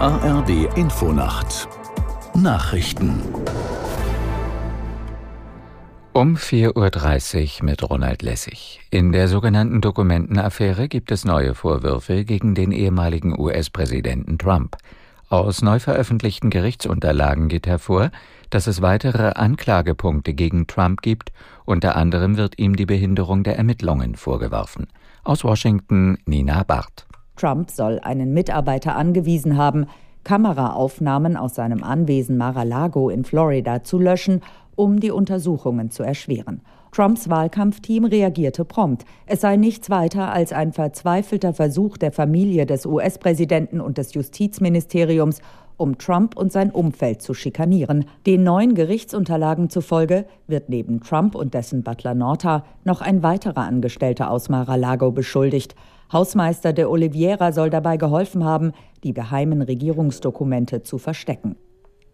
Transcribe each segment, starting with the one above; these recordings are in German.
ARD Infonacht Nachrichten um 4.30 Uhr mit Ronald Lessig. In der sogenannten Dokumentenaffäre gibt es neue Vorwürfe gegen den ehemaligen US-Präsidenten Trump. Aus neu veröffentlichten Gerichtsunterlagen geht hervor, dass es weitere Anklagepunkte gegen Trump gibt, unter anderem wird ihm die Behinderung der Ermittlungen vorgeworfen. Aus Washington Nina Barth. Trump soll einen Mitarbeiter angewiesen haben, Kameraaufnahmen aus seinem Anwesen Mar-a-Lago in Florida zu löschen, um die Untersuchungen zu erschweren. Trumps Wahlkampfteam reagierte prompt. Es sei nichts weiter als ein verzweifelter Versuch der Familie des US-Präsidenten und des Justizministeriums, um Trump und sein Umfeld zu schikanieren. Den neuen Gerichtsunterlagen zufolge wird neben Trump und dessen Butler Norta noch ein weiterer Angestellter aus Mar-a-Lago beschuldigt. Hausmeister de Oliveira soll dabei geholfen haben, die geheimen Regierungsdokumente zu verstecken.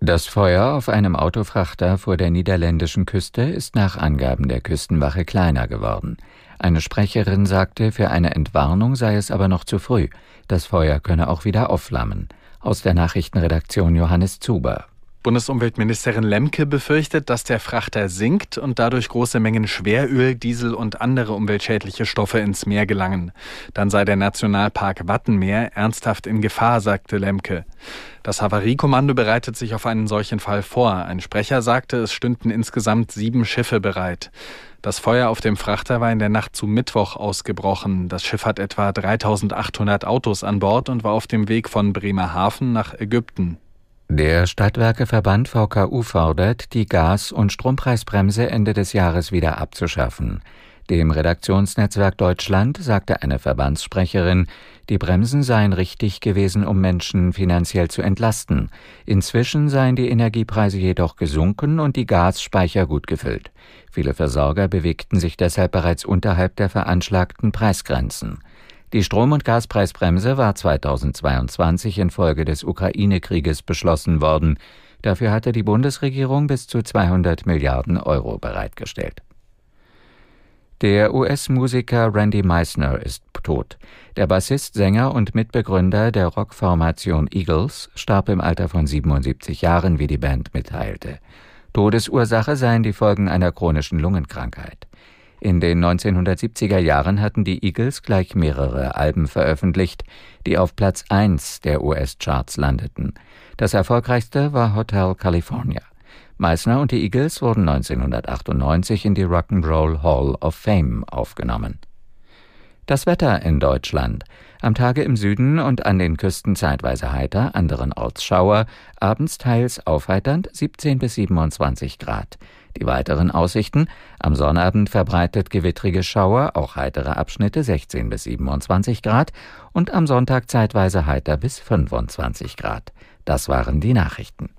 Das Feuer auf einem Autofrachter vor der niederländischen Küste ist nach Angaben der Küstenwache kleiner geworden. Eine Sprecherin sagte, für eine Entwarnung sei es aber noch zu früh. Das Feuer könne auch wieder aufflammen. Aus der Nachrichtenredaktion Johannes Zuber. Bundesumweltministerin Lemke befürchtet, dass der Frachter sinkt und dadurch große Mengen Schweröl, Diesel und andere umweltschädliche Stoffe ins Meer gelangen. Dann sei der Nationalpark Wattenmeer ernsthaft in Gefahr, sagte Lemke. Das Havariekommando bereitet sich auf einen solchen Fall vor. Ein Sprecher sagte, es stünden insgesamt sieben Schiffe bereit. Das Feuer auf dem Frachter war in der Nacht zu Mittwoch ausgebrochen. Das Schiff hat etwa 3800 Autos an Bord und war auf dem Weg von Bremerhaven nach Ägypten. Der Stadtwerkeverband VKU fordert, die Gas- und Strompreisbremse Ende des Jahres wieder abzuschaffen. Dem Redaktionsnetzwerk Deutschland sagte eine Verbandssprecherin, die Bremsen seien richtig gewesen, um Menschen finanziell zu entlasten. Inzwischen seien die Energiepreise jedoch gesunken und die Gasspeicher gut gefüllt. Viele Versorger bewegten sich deshalb bereits unterhalb der veranschlagten Preisgrenzen. Die Strom- und Gaspreisbremse war 2022 infolge des Ukraine-Krieges beschlossen worden. Dafür hatte die Bundesregierung bis zu 200 Milliarden Euro bereitgestellt. Der US-Musiker Randy Meisner ist tot. Der Bassist, Sänger und Mitbegründer der Rockformation Eagles starb im Alter von 77 Jahren, wie die Band mitteilte. Todesursache seien die Folgen einer chronischen Lungenkrankheit. In den 1970er Jahren hatten die Eagles gleich mehrere Alben veröffentlicht, die auf Platz 1 der US-Charts landeten. Das erfolgreichste war Hotel California. Meissner und die Eagles wurden 1998 in die Rock'n'Roll Hall of Fame aufgenommen. Das Wetter in Deutschland. Am Tage im Süden und an den Küsten zeitweise heiter, anderenorts Schauer, abends teils aufheiternd 17 bis 27 Grad. Die weiteren Aussichten: Am Sonnabend verbreitet gewittrige Schauer, auch heitere Abschnitte 16 bis 27 Grad und am Sonntag zeitweise heiter bis 25 Grad. Das waren die Nachrichten.